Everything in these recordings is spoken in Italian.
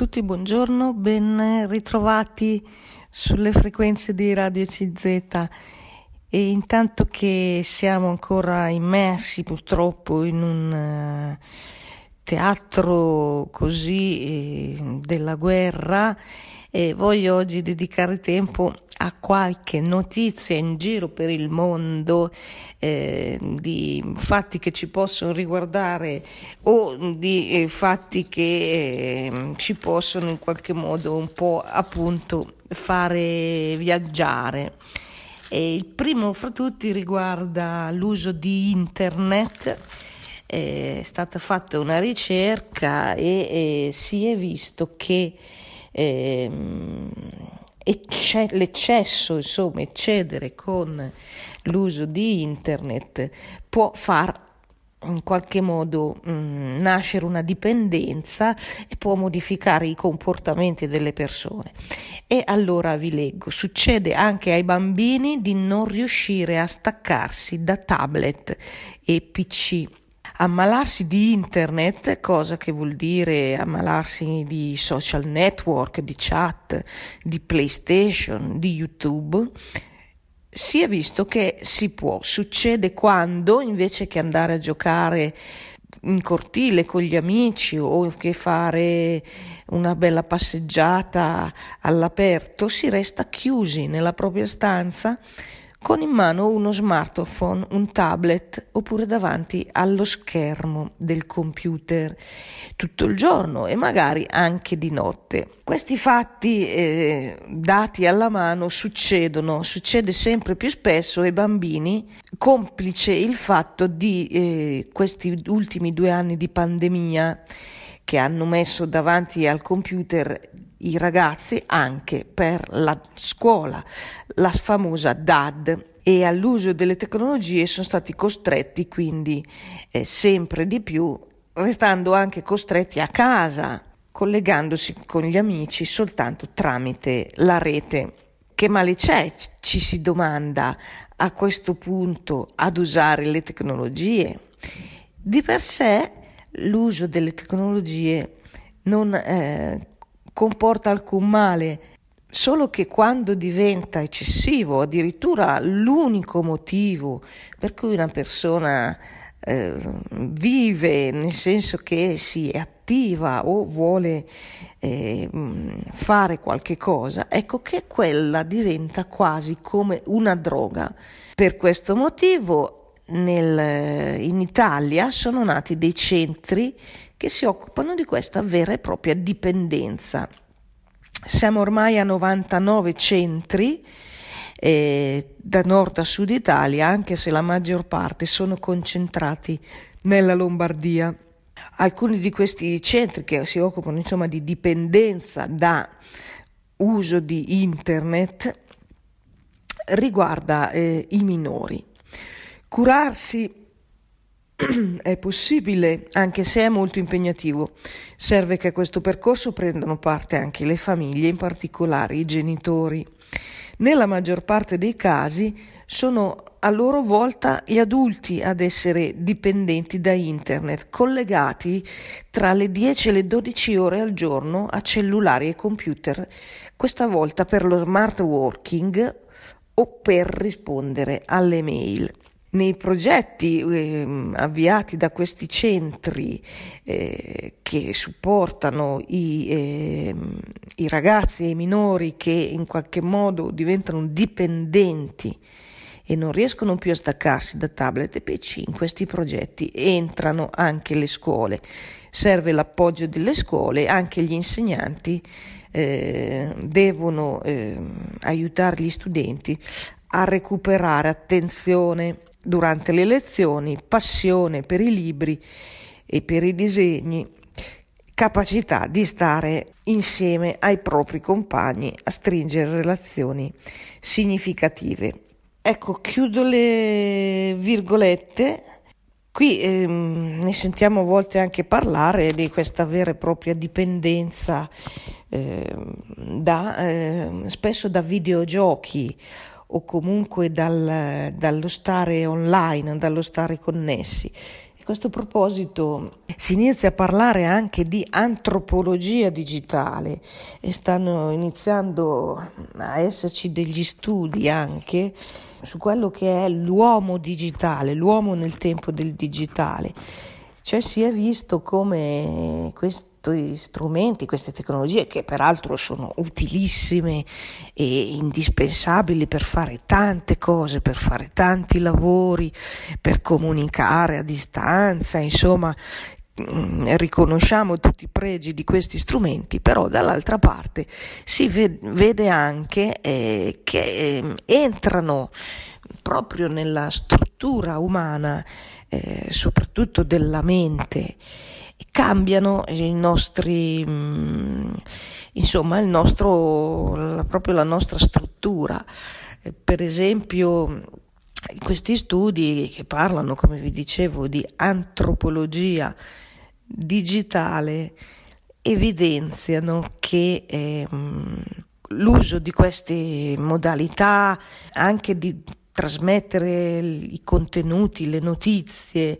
tutti, buongiorno, ben ritrovati sulle frequenze di Radio CZ. E intanto che siamo ancora immersi purtroppo in un uh, teatro così eh, della guerra, eh, voglio oggi dedicare tempo a qualche notizia in giro per il mondo eh, di fatti che ci possono riguardare o di eh, fatti che eh, ci possono in qualche modo un po' appunto fare viaggiare. E il primo fra tutti riguarda l'uso di internet. È stata fatta una ricerca e, e si è visto che ehm, ecce- l'eccesso, insomma, eccedere con l'uso di internet può far in qualche modo mh, mm, nascere una dipendenza e può modificare i comportamenti delle persone. E allora vi leggo, succede anche ai bambini di non riuscire a staccarsi da tablet e PC ammalarsi di internet, cosa che vuol dire ammalarsi di social network, di chat, di PlayStation, di YouTube, si è visto che si può, succede quando invece che andare a giocare in cortile con gli amici o che fare una bella passeggiata all'aperto, si resta chiusi nella propria stanza con in mano uno smartphone, un tablet oppure davanti allo schermo del computer tutto il giorno e magari anche di notte. Questi fatti eh, dati alla mano succedono, succede sempre più spesso ai bambini, complice il fatto di eh, questi ultimi due anni di pandemia che hanno messo davanti al computer i ragazzi anche per la scuola, la famosa DAD e all'uso delle tecnologie sono stati costretti quindi eh, sempre di più, restando anche costretti a casa, collegandosi con gli amici soltanto tramite la rete. Che male c'è, ci si domanda a questo punto ad usare le tecnologie? Di per sé l'uso delle tecnologie non eh, comporta alcun male, solo che quando diventa eccessivo, addirittura l'unico motivo per cui una persona eh, vive, nel senso che si attiva o vuole eh, fare qualche cosa, ecco che quella diventa quasi come una droga. Per questo motivo nel, in Italia sono nati dei centri che si occupano di questa vera e propria dipendenza. Siamo ormai a 99 centri eh, da nord a sud Italia, anche se la maggior parte sono concentrati nella Lombardia. Alcuni di questi centri che si occupano insomma di dipendenza da uso di internet riguarda eh, i minori. Curarsi è possibile, anche se è molto impegnativo. Serve che a questo percorso prendano parte anche le famiglie, in particolare i genitori. Nella maggior parte dei casi sono a loro volta gli adulti ad essere dipendenti da internet, collegati tra le 10 e le 12 ore al giorno a cellulari e computer, questa volta per lo smart working o per rispondere alle mail nei progetti eh, avviati da questi centri eh, che supportano i, eh, i, ragazzi e i minori che in qualche modo diventano dipendenti e non riescono più a staccarsi da tablet e PC, in questi progetti entrano anche le scuole. Serve l'appoggio delle scuole, anche gli insegnanti eh, devono ehm, aiutare gli studenti a recuperare attenzione durante le lezioni, passione per i libri e per i disegni, capacità di stare insieme ai propri compagni, a stringere relazioni significative. Ecco, chiudo le virgolette. Qui ehm, ne sentiamo a volte anche parlare di questa vera e propria dipendenza eh, da, eh, spesso da videogiochi o comunque dal, dallo stare online, dallo stare connessi. A questo proposito si inizia a parlare anche di antropologia digitale e stanno iniziando a esserci degli studi anche su quello che è l'uomo digitale, l'uomo nel tempo del digitale. Cioè si è visto come questi strumenti, queste tecnologie che peraltro sono utilissime e indispensabili per fare tante cose, per fare tanti lavori, per comunicare a distanza, insomma, mm, riconosciamo tutti i pregi di questi strumenti, però dall'altra parte si vede anche eh, che eh, entrano proprio nella struttura umana eh, soprattutto della mente, cambiano i nostri, mm, insomma, il nostro, la, proprio la nostra struttura. Eh, per esempio, questi studi che parlano, come vi dicevo, di antropologia digitale evidenziano che eh, l'uso di queste modalità anche di trasmettere i contenuti, le notizie,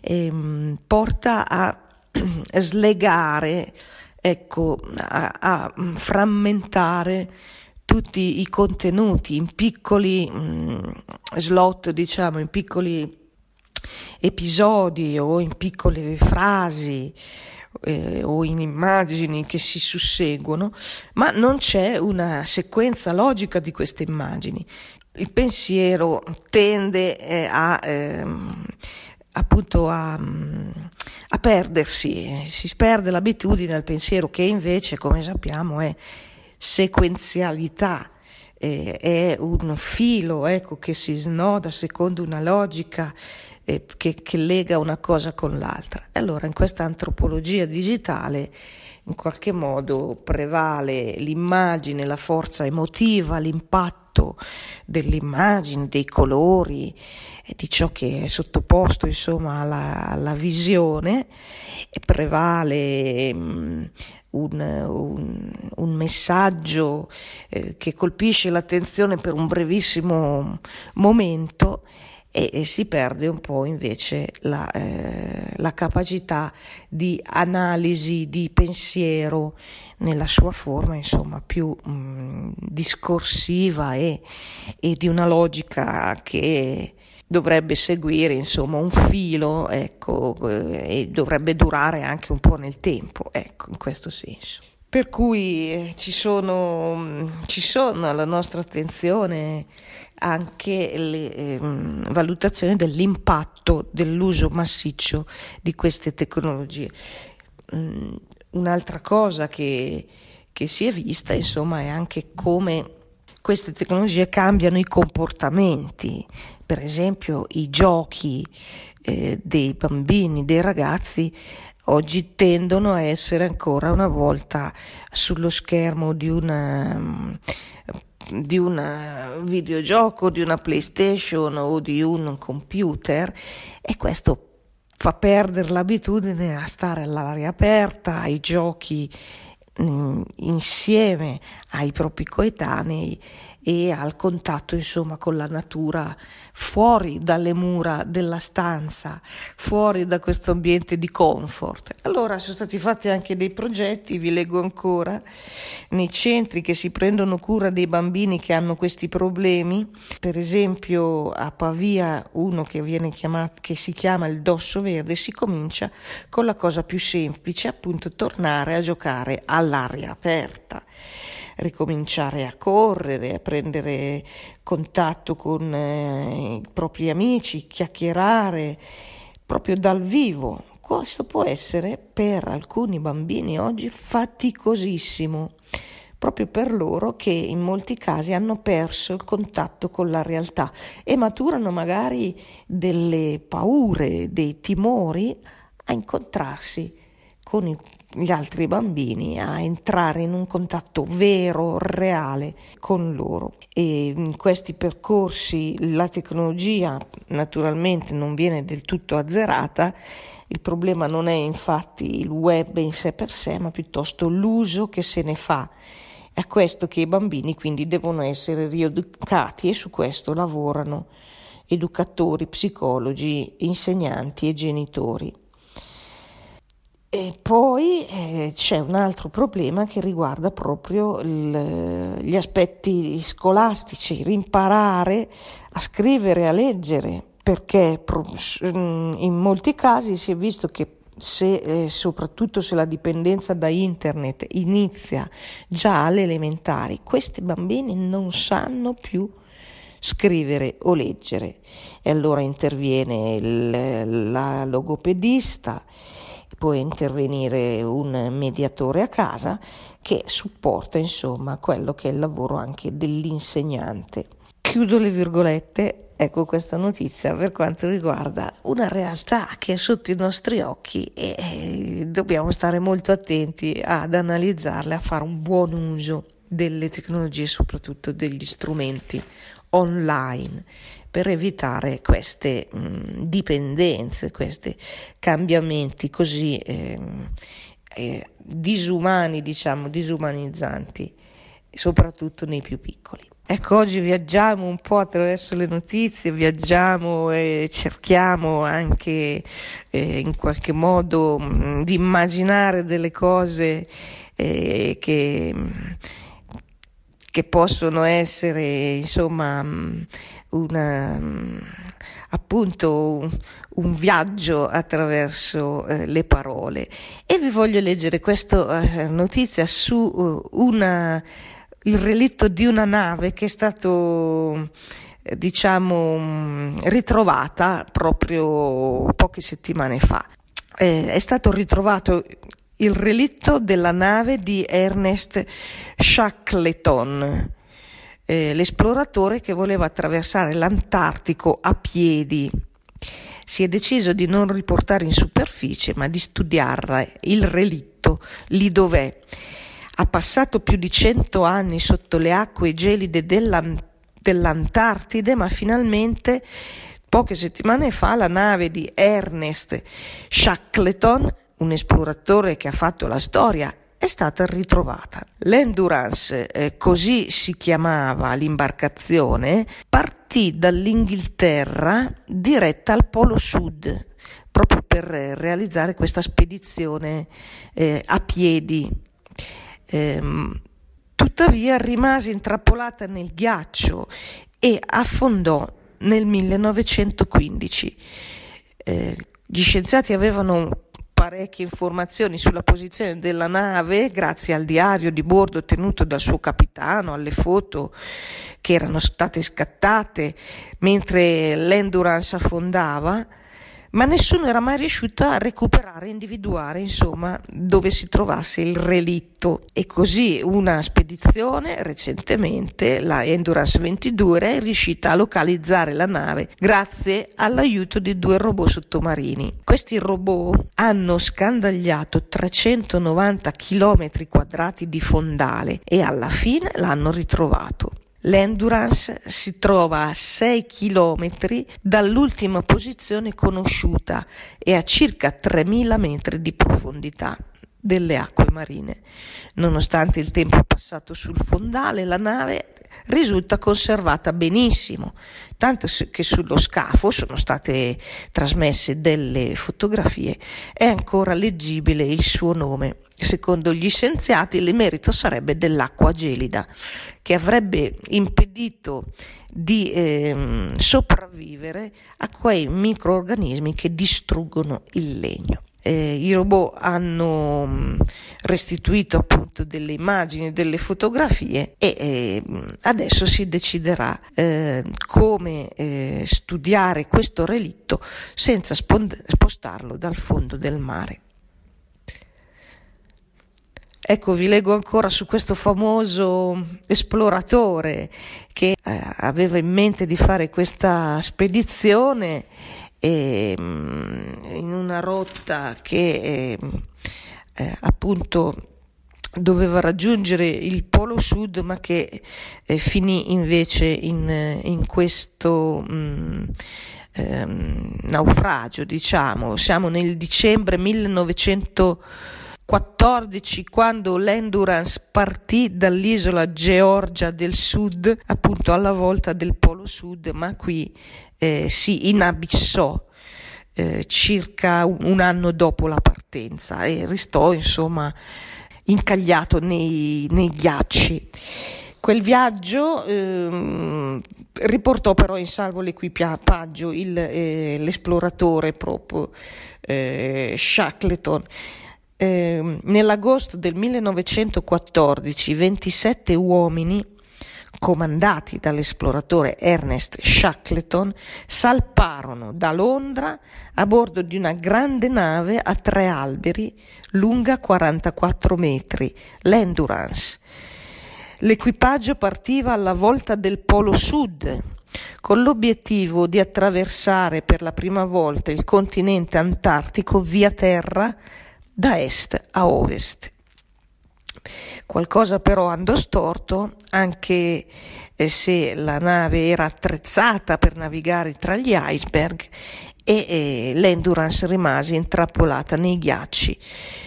ehm, porta a slegare, ecco, a, a, frammentare tutti i contenuti in piccoli mh, mm, slot, diciamo, in piccoli episodi o in piccole frasi eh, o in immagini che si susseguono, ma non c'è una sequenza logica di queste immagini il pensiero tende eh, a, eh, appunto a, a, perdersi, si perde l'abitudine al pensiero che invece, come sappiamo, è sequenzialità, eh, è un filo ecco, che si snoda secondo una logica eh, che, che lega una cosa con l'altra. Allora in questa antropologia digitale in qualche modo prevale l'immagine, la forza emotiva, l'impatto dell'immagine, dei colori di ciò che è sottoposto insomma alla, alla visione prevale um, un, un, un, messaggio eh, che colpisce l'attenzione per un brevissimo momento e, e si perde un po' invece la, eh, la capacità di analisi, di pensiero nella sua forma insomma più mh, discorsiva e, e, di una logica che dovrebbe seguire insomma un filo ecco, eh, e dovrebbe durare anche un po' nel tempo ecco in questo senso. Per cui eh, ci sono, ci sono alla nostra attenzione anche le eh, valutazioni dell'impatto dell'uso massiccio di queste tecnologie. Mm, un'altra cosa che, che si è vista, insomma, è anche come queste tecnologie cambiano i comportamenti, per esempio i giochi eh, dei bambini, dei ragazzi oggi tendono a essere ancora una volta sullo schermo di una di un videogioco, di una PlayStation o di un computer e questo fa perdere l'abitudine a stare all'aria aperta, ai giochi mh, mm, insieme ai propri coetanei e al contatto insomma con la natura fuori dalle mura della stanza, fuori da questo ambiente di comfort. Allora sono stati fatti anche dei progetti, vi leggo ancora, nei centri che si prendono cura dei bambini che hanno questi problemi, per esempio a Pavia uno che viene chiamato che si chiama il dosso verde, si comincia con la cosa più semplice, appunto tornare a giocare all'aria aperta ricominciare a correre, a prendere contatto con eh, i propri amici, chiacchierare proprio dal vivo. Questo può essere per alcuni bambini oggi faticosissimo, proprio per loro che in molti casi hanno perso il contatto con la realtà e maturano magari delle paure, dei timori a incontrarsi con i gli altri bambini a entrare in un contatto vero, reale con loro. E in questi percorsi la tecnologia naturalmente non viene del tutto azzerata, il problema non è infatti il web in sé per sé, ma piuttosto l'uso che se ne fa. È questo che i bambini quindi devono essere rieducati e su questo lavorano educatori, psicologi, insegnanti e genitori. E poi eh, c'è un altro problema che riguarda proprio il, gli aspetti scolastici, rimparare a scrivere, a leggere, perché in molti casi si è visto che se, eh, soprattutto se la dipendenza da internet inizia già alle elementari, questi bambini non sanno più scrivere o leggere. E allora interviene il, la logopedista, può intervenire un mediatore a casa che supporta insomma quello che è il lavoro anche dell'insegnante. Chiudo le virgolette ecco questa notizia per quanto riguarda una realtà che è sotto i nostri occhi e eh, dobbiamo stare molto attenti ad analizzarle, a fare un buon uso delle tecnologie, soprattutto degli strumenti online per evitare queste mh, dipendenze, questi cambiamenti così eh, eh, disumani, diciamo, disumanizzanti, soprattutto nei più piccoli. Ecco, oggi viaggiamo un po' attraverso le notizie, viaggiamo e cerchiamo anche eh, in qualche modo mh, mm, di immaginare delle cose eh, che, che, possono essere, insomma, mm, una, mm, appunto un viaggio attraverso eh, le parole. E vi voglio leggere questa eh, notizia su uh, una il relitto di una nave che è stato eh, diciamo ritrovata proprio poche settimane fa. Eh, è stato ritrovato il relitto della nave di Ernest Shackleton, eh, l'esploratore che voleva attraversare l'Antartico a piedi. Si è deciso di non riportare in superficie, ma di studiarla, il relitto, lì dov'è ha passato più di cento anni sotto le acque gelide dell'Antartide, ma finalmente poche settimane fa la nave di Ernest Shackleton, un esploratore che ha fatto la storia, è stata ritrovata. L'Endurance, eh, così si chiamava l'imbarcazione, partì dall'Inghilterra diretta al Polo Sud, proprio per realizzare questa spedizione eh, a piedi Ehm, tuttavia rimase intrappolata nel ghiaccio e affondò nel 1915. Eh, gli scienziati avevano parecchie informazioni sulla posizione della nave grazie al diario di bordo tenuto dal suo capitano, alle foto che erano state scattate mentre l'Endurance affondava ma nessuno era mai riuscito a recuperare, individuare, insomma, dove si trovasse il relitto. E così una spedizione recentemente, la Endurance 22, è riuscita a localizzare la nave grazie all'aiuto di due robot sottomarini. Questi robot hanno scandagliato 390 km quadrati di fondale e alla fine l'hanno ritrovato. L'Endurance si trova a 6 km dall'ultima posizione conosciuta e a circa 3000 metri di profondità delle acque marine. Nonostante il tempo passato sul fondale, la nave risulta conservata benissimo, tanto che sullo scafo sono state trasmesse delle fotografie, è ancora leggibile il suo nome. Secondo gli scienziati l'emerito sarebbe dell'acqua gelida, che avrebbe impedito di eh, sopravvivere a quei microorganismi che distruggono il legno eh, i robot hanno mm, restituito appunto delle immagini, delle fotografie e eh, adesso si deciderà eh, come eh, studiare questo relitto senza spond- spostarlo dal fondo del mare. Ecco, vi leggo ancora su questo famoso esploratore che eh, aveva in mente di fare questa spedizione e, mm, in una rotta che ehm, eh, appunto doveva raggiungere il polo sud ma che eh, finì invece in, in questo mh, mm, ehm, naufragio diciamo. Siamo nel dicembre 1900 14 quando l'Endurance partì dall'isola Georgia del Sud, appunto alla volta del Polo Sud, ma qui eh, si inabissò eh, circa un, anno dopo la partenza e restò insomma incagliato nei, nei ghiacci. Quel viaggio ehm, riportò però in salvo l'equipaggio, il, eh, l'esploratore proprio eh, Shackleton. Eh, nell'agosto del 1914 27 uomini comandati dall'esploratore Ernest Shackleton, salparono da Londra a bordo di una grande nave a tre alberi, lunga 44 metri, l'Endurance. L'equipaggio partiva alla volta del Polo Sud, con l'obiettivo di attraversare per la prima volta il continente antartico via terra da est a ovest. Qualcosa però andò storto, anche eh, se la nave era attrezzata per navigare tra gli iceberg e eh, l'Endurance rimase intrappolata nei ghiacci.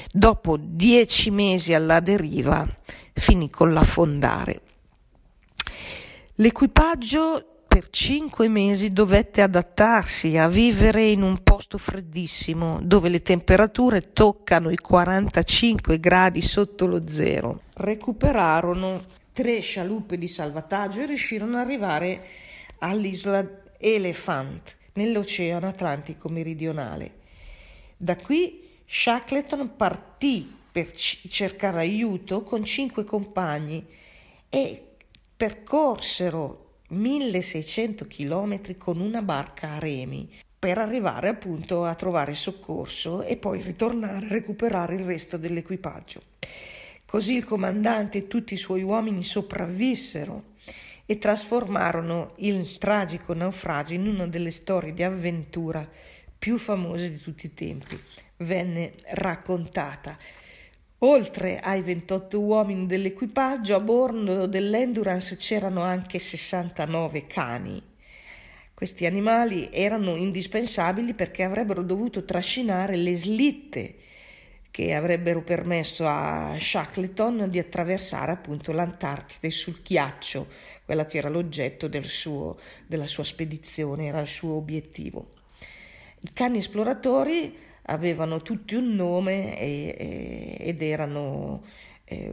Dopo dieci mesi alla deriva finì con l'affondare. L'equipaggio per cinque mesi dovette adattarsi a vivere in un posto freddissimo dove le temperature toccano i 45 gradi sotto lo zero. Recuperarono tre scialuppe di salvataggio e riuscirono ad arrivare all'isola Elephant nell'Oceano Atlantico meridionale. Da qui Shackleton partì per c- cercare aiuto con cinque compagni e percorsero 1600 km con una barca a remi per arrivare appunto a trovare soccorso e poi ritornare a recuperare il resto dell'equipaggio. Così il comandante e tutti i suoi uomini sopravvissero e trasformarono il tragico naufragio in una delle storie di avventura più famose di tutti i tempi. Venne raccontata Oltre ai 28 uomini dell'equipaggio, a bordo dell'Endurance c'erano anche 69 cani. Questi animali erano indispensabili perché avrebbero dovuto trascinare le slitte che avrebbero permesso a Shackleton di attraversare appunto l'Antartide sul ghiaccio, quella che era l'oggetto del suo, della sua spedizione, era il suo obiettivo. I cani esploratori avevano tutti un nome e, e, ed erano, eh,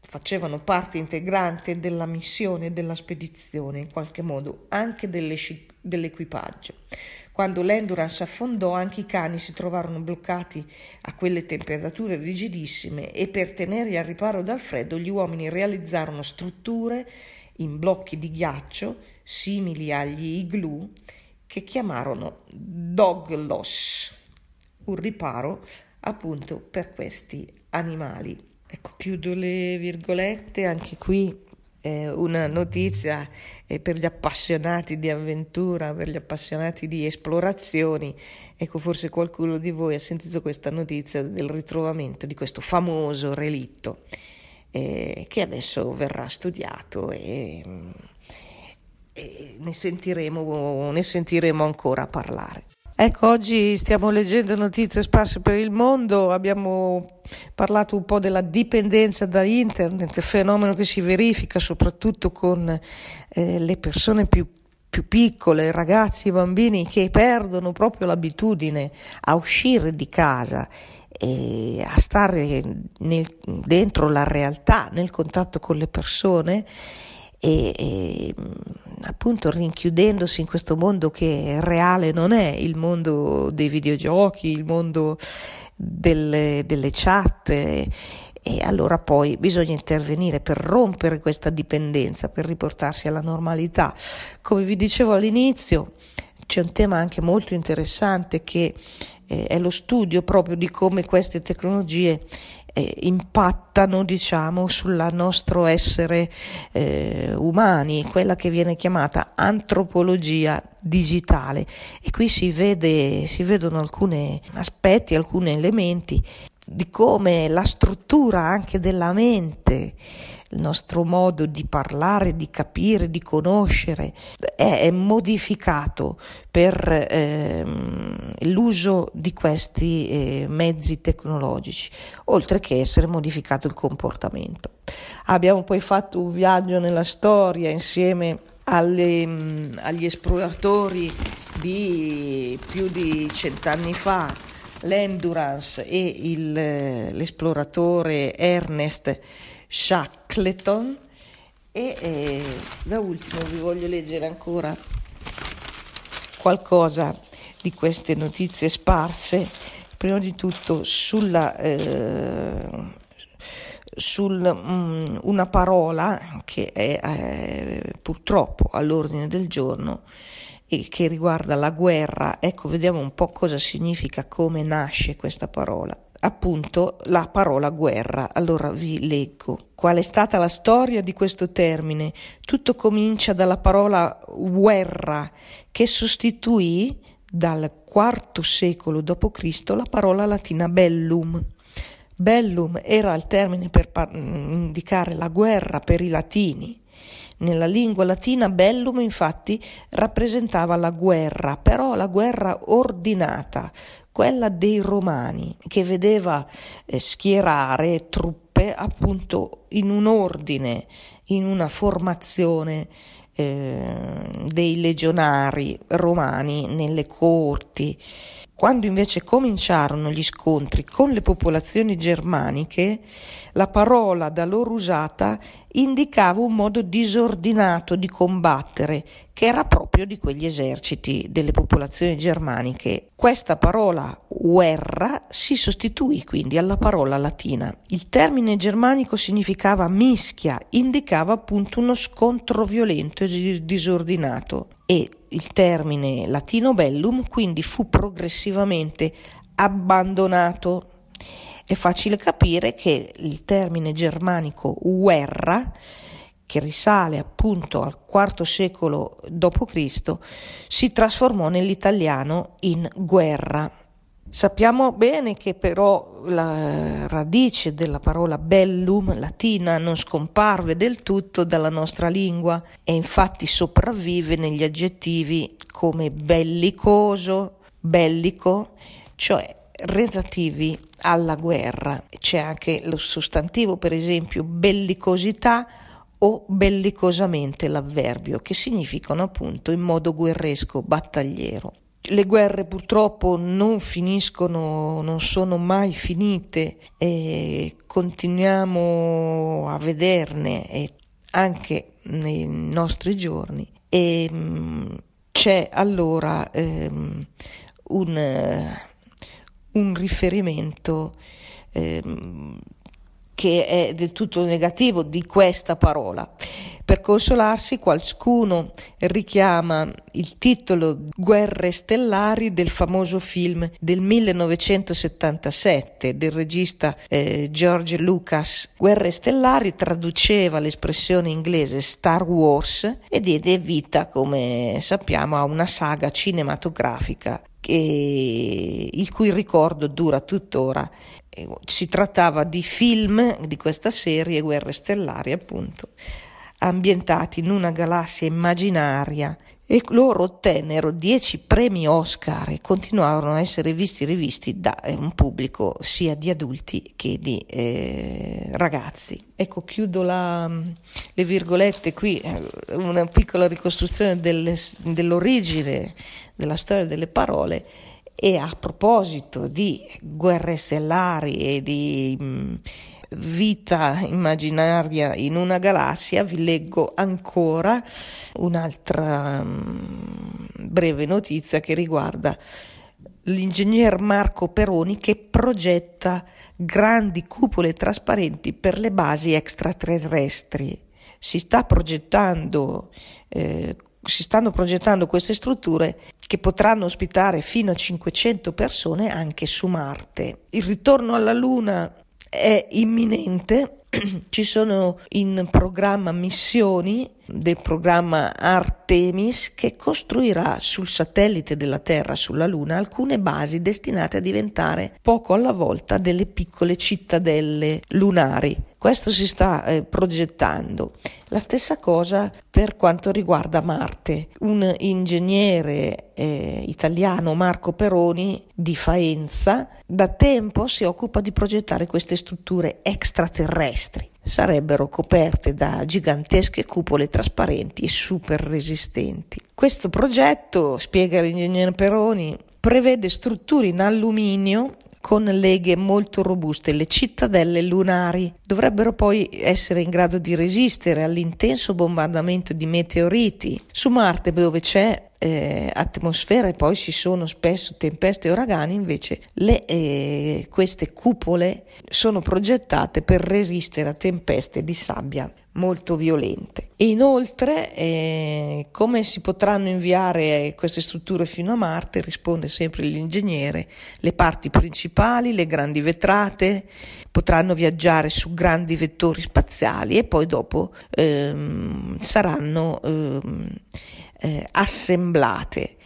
facevano parte integrante della missione, della spedizione, in qualche modo anche dell'equipaggio. Quando l'Endurance affondò, anche i cani si trovarono bloccati a quelle temperature rigidissime e per tenerli al riparo dal freddo gli uomini realizzarono strutture in blocchi di ghiaccio simili agli igloo che chiamarono dogloss un riparo appunto per questi animali. Ecco, chiudo le virgolette, anche qui eh, una notizia eh, per gli appassionati di avventura, per gli appassionati di esplorazioni. Ecco, forse qualcuno di voi ha sentito questa notizia del ritrovamento di questo famoso relitto eh, che adesso verrà studiato e, e ne, sentiremo, ne sentiremo ancora parlare. Ecco, oggi stiamo leggendo notizie sparse per il mondo, abbiamo parlato un po' della dipendenza da internet, fenomeno che si verifica soprattutto con eh, le persone più, più piccole, ragazzi, bambini che perdono proprio l'abitudine a uscire di casa e a stare nel, dentro la realtà, nel contatto con le persone e, e appunto rinchiudendosi in questo mondo che reale non è il mondo dei videogiochi, il mondo delle, delle chat. E, e allora poi bisogna intervenire per rompere questa dipendenza, per riportarsi alla normalità. Come vi dicevo all'inizio, c'è un tema anche molto interessante che eh, è lo studio proprio di come queste tecnologie eh, impattano diciamo sul nostro essere eh, umani, quella che viene chiamata antropologia digitale. E qui si, vede, si vedono alcuni aspetti, alcuni elementi di come la struttura anche della mente, il nostro modo di parlare, di capire, di conoscere è, modificato per ehm, l'uso di questi eh, mezzi tecnologici, oltre che essere modificato il comportamento. Abbiamo poi fatto un viaggio nella storia insieme alle, mm, agli esploratori di più di cent'anni fa, l'Endurance e il, l'esploratore Ernest Shackleton e eh, da ultimo vi voglio leggere ancora qualcosa di queste notizie sparse, prima di tutto sulla eh, su um, una parola che è eh, purtroppo all'ordine del giorno e che riguarda la guerra. Ecco, vediamo un po' cosa significa, come nasce questa parola. Appunto, la parola guerra. Allora vi leggo. Qual è stata la storia di questo termine? Tutto comincia dalla parola guerra che sostituì dal IV secolo d.C. la parola latina bellum Bellum era il termine per par- indicare la guerra per i latini. Nella lingua latina bellum infatti rappresentava la guerra, però la guerra ordinata, quella dei romani, che vedeva eh, schierare truppe appunto in un ordine, in una formazione eh, dei legionari romani nelle corti. Quando invece cominciarono gli scontri con le popolazioni germaniche, la parola da loro usata indicava un modo disordinato di combattere, che era proprio di quegli eserciti delle popolazioni germaniche. Questa parola guerra si sostituì quindi alla parola latina. Il termine germanico significava mischia, indicava appunto uno scontro violento e disordinato e il termine latino bellum quindi fu progressivamente abbandonato. È facile capire che il termine germanico guerra, che risale appunto al IV secolo d.C., si trasformò nell'italiano in guerra. Sappiamo bene che però la radice della parola bellum latina non scomparve del tutto dalla nostra lingua e infatti sopravvive negli aggettivi come bellicoso, bellico, cioè relativi alla guerra. C'è anche lo sostantivo, per esempio, bellicosità o bellicosamente l'avverbio, che significano appunto in modo guerresco, battagliero. Le guerre purtroppo non finiscono, non sono mai finite e continuiamo a vederne anche nei nostri giorni. E mm, c'è allora ehm, un, un, riferimento ehm, che è del tutto negativo di questa parola. Per consolarsi qualcuno richiama il titolo Guerre stellari del famoso film del 1977 del regista eh, George Lucas. Guerre stellari traduceva l'espressione inglese Star Wars e diede vita, come sappiamo, a una saga cinematografica che, il cui ricordo dura tuttora. Si trattava di film di questa serie, Guerre Stellari, appunto ambientati in una galassia immaginaria e loro ottennero dieci premi Oscar e continuarono a essere visti e rivisti da eh, un pubblico sia di adulti che di eh, ragazzi. Ecco, chiudo la, le virgolette qui, eh, una piccola ricostruzione delle, dell'origine della storia delle parole e a proposito di guerre stellari e di mh, mm, vita immaginaria in una galassia, vi leggo ancora un'altra um, breve notizia che riguarda l'ingegner Marco Peroni che progetta grandi cupole trasparenti per le basi extraterrestri. Si sta eh, si stanno progettando queste strutture che potranno ospitare fino a 500 persone anche su Marte. Il ritorno alla Luna è imminente ci sono in programma missioni del programma Artemis che costruirà sul satellite della Terra, sulla Luna, alcune basi destinate a diventare poco alla volta delle piccole cittadelle lunari. Questo si sta eh, progettando. La stessa cosa per quanto riguarda Marte. Un ingegnere eh, italiano, Marco Peroni, di Faenza, da tempo si occupa di progettare queste strutture extraterrestri sarebbero coperte da gigantesche cupole trasparenti e super resistenti. Questo progetto, spiega l'ingegnere Peroni, prevede strutture in alluminio con leghe molto robuste. Le cittadelle lunari dovrebbero poi essere in grado di resistere all'intenso bombardamento di meteoriti. Su Marte, dove c'è eh, atmosfera e poi ci sono spesso tempeste e uragani, invece le, eh, queste cupole sono progettate per resistere a tempeste di sabbia molto violente. Inoltre, eh, come si potranno inviare queste strutture fino a Marte, risponde sempre l'ingegnere, le parti principali, le grandi vetrate, potranno viaggiare su grandi vettori spaziali e poi dopo ehm, saranno ehm, eh, assemblate.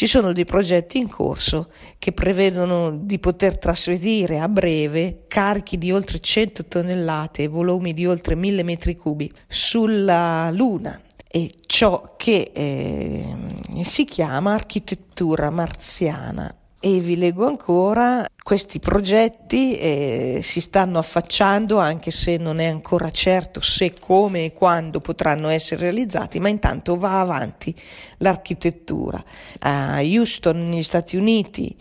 Ci sono dei progetti in corso che prevedono di poter trasferire a breve carichi di oltre 100 tonnellate e volumi di oltre 1000 metri cubi sulla Luna. E ciò che eh, si chiama architettura marziana e vi leggo ancora, questi progetti eh, si stanno affacciando anche se non è ancora certo se, come e quando potranno essere realizzati, ma intanto va avanti l'architettura. A Houston, negli Stati Uniti,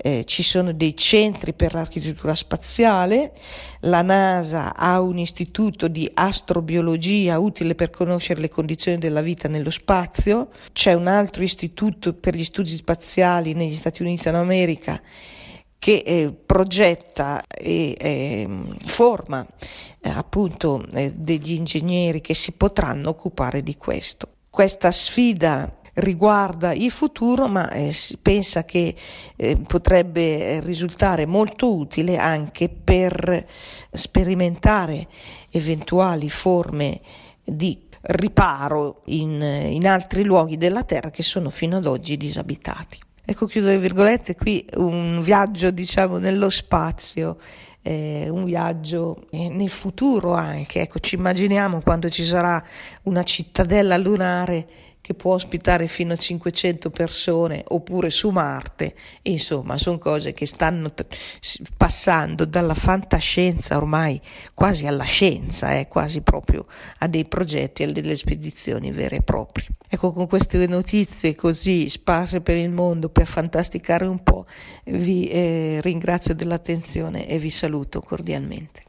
eh, ci sono dei centri per l'architettura spaziale, la NASA ha un istituto di astrobiologia utile per conoscere le condizioni della vita nello spazio, c'è un altro istituto per gli studi spaziali negli Stati Uniti d'America che eh, progetta e eh, forma eh, appunto eh, degli ingegneri che si potranno occupare di questo. Questa sfida riguarda il futuro, ma eh, si pensa che eh, potrebbe risultare molto utile anche per sperimentare eventuali forme di riparo in, in altri luoghi della Terra che sono fino ad oggi disabitati. Ecco, chiudo le virgolette, qui un viaggio diciamo nello spazio eh, un viaggio eh, nel futuro anche. Ecco, ci immaginiamo quando ci sarà una cittadella lunare che può ospitare fino a 500 persone oppure su Marte, insomma sono cose che stanno t- passando dalla fantascienza ormai quasi alla scienza, eh, quasi proprio a dei progetti, a delle spedizioni vere e proprie. Ecco, con queste notizie così sparse per il mondo per fantasticare un po', vi eh, ringrazio dell'attenzione e vi saluto cordialmente.